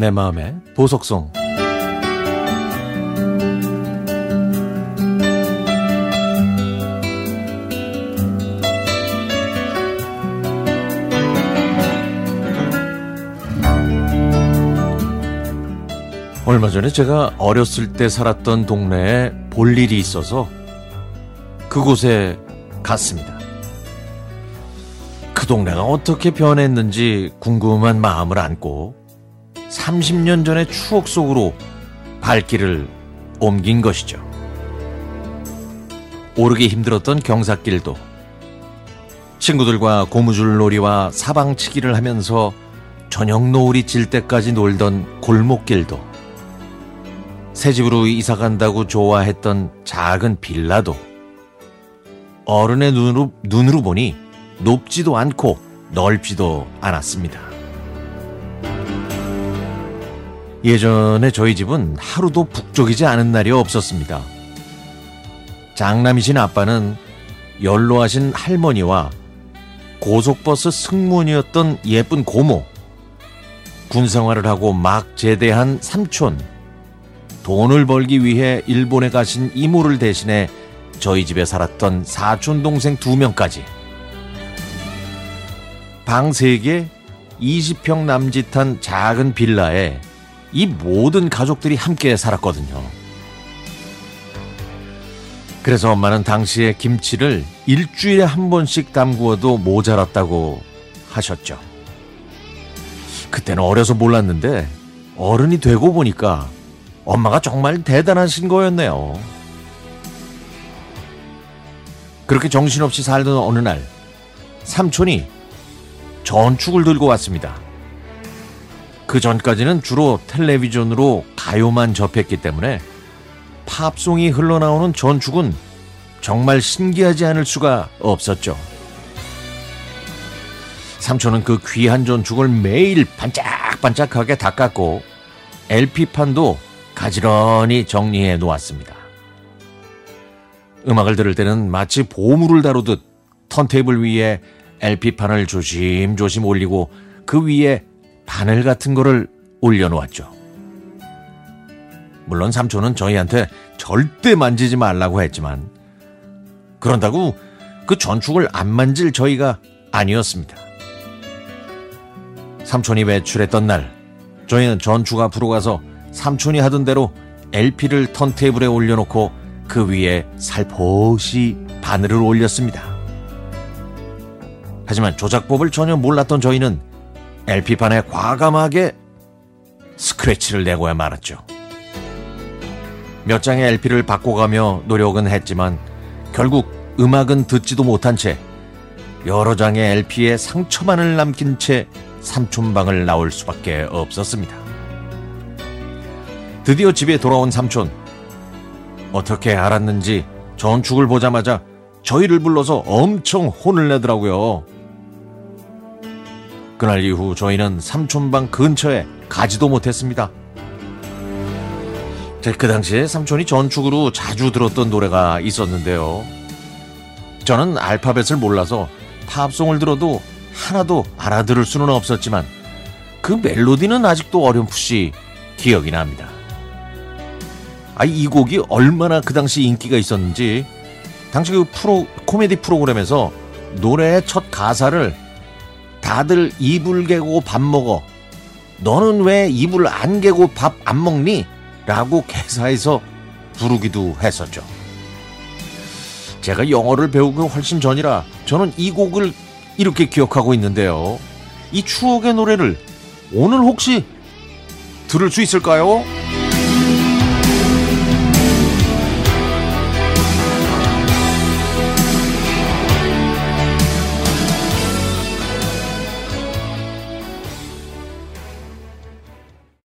내 마음의 보석송 얼마 전에 제가 어렸을 때 살았던 동네에 볼 일이 있어서 그곳에 갔습니다. 그 동네가 어떻게 변했는지 궁금한 마음을 안고 30년 전의 추억 속으로 발길을 옮긴 것이죠. 오르기 힘들었던 경사길도 친구들과 고무줄 놀이와 사방치기를 하면서 저녁 노을이 질 때까지 놀던 골목길도 새 집으로 이사 간다고 좋아했던 작은 빌라도 어른의 눈으로, 눈으로 보니 높지도 않고 넓지도 않았습니다. 예전에 저희 집은 하루도 북적이지 않은 날이 없었습니다. 장남이신 아빠는 연로하신 할머니와 고속버스 승무원이었던 예쁜 고모, 군생활을 하고 막 제대한 삼촌, 돈을 벌기 위해 일본에 가신 이모를 대신해 저희 집에 살았던 사촌 동생 두 명까지 방 3개 20평 남짓한 작은 빌라에 이 모든 가족들이 함께 살았거든요. 그래서 엄마는 당시에 김치를 일주일에 한 번씩 담구어도 모자랐다고 하셨죠. 그때는 어려서 몰랐는데 어른이 되고 보니까 엄마가 정말 대단하신 거였네요. 그렇게 정신없이 살던 어느 날, 삼촌이 전축을 들고 왔습니다. 그 전까지는 주로 텔레비전으로 가요만 접했기 때문에 팝송이 흘러나오는 전축은 정말 신기하지 않을 수가 없었죠. 삼촌은 그 귀한 전축을 매일 반짝반짝하게 닦았고 LP판도 가지런히 정리해 놓았습니다. 음악을 들을 때는 마치 보물을 다루듯 턴테이블 위에 LP판을 조심조심 올리고 그 위에 바늘 같은 거를 올려놓았죠. 물론 삼촌은 저희한테 절대 만지지 말라고 했지만 그런다고 그 전축을 안 만질 저희가 아니었습니다. 삼촌이 외출했던 날 저희는 전축 앞으로 가서 삼촌이 하던 대로 LP를 턴테이블에 올려놓고 그 위에 살포시 바늘을 올렸습니다. 하지만 조작법을 전혀 몰랐던 저희는 LP판에 과감하게 스크래치를 내고야 말았죠. 몇 장의 LP를 바꿔가며 노력은 했지만 결국 음악은 듣지도 못한 채 여러 장의 LP에 상처만을 남긴 채 삼촌방을 나올 수밖에 없었습니다. 드디어 집에 돌아온 삼촌. 어떻게 알았는지 전축을 보자마자 저희를 불러서 엄청 혼을 내더라고요. 그날 이후 저희는 삼촌방 근처에 가지도 못했습니다. 그 당시에 삼촌이 전축으로 자주 들었던 노래가 있었는데요. 저는 알파벳을 몰라서 팝송을 들어도 하나도 알아들을 수는 없었지만 그 멜로디는 아직도 어렴풋이 기억이 납니다. 아, 이 곡이 얼마나 그 당시 인기가 있었는지 당시 그 프로 코미디 프로그램에서 노래의 첫 가사를 다들 이불 개고 밥 먹어 너는 왜 이불 안 개고 밥 안 먹니? 라고 개사해서 부르기도 했었죠. 제가 영어를 배우기 훨씬 전이라 저는 이 곡을 이렇게 기억하고 있는데요. 이 추억의 노래를 오늘 혹시 들을 수 있을까요?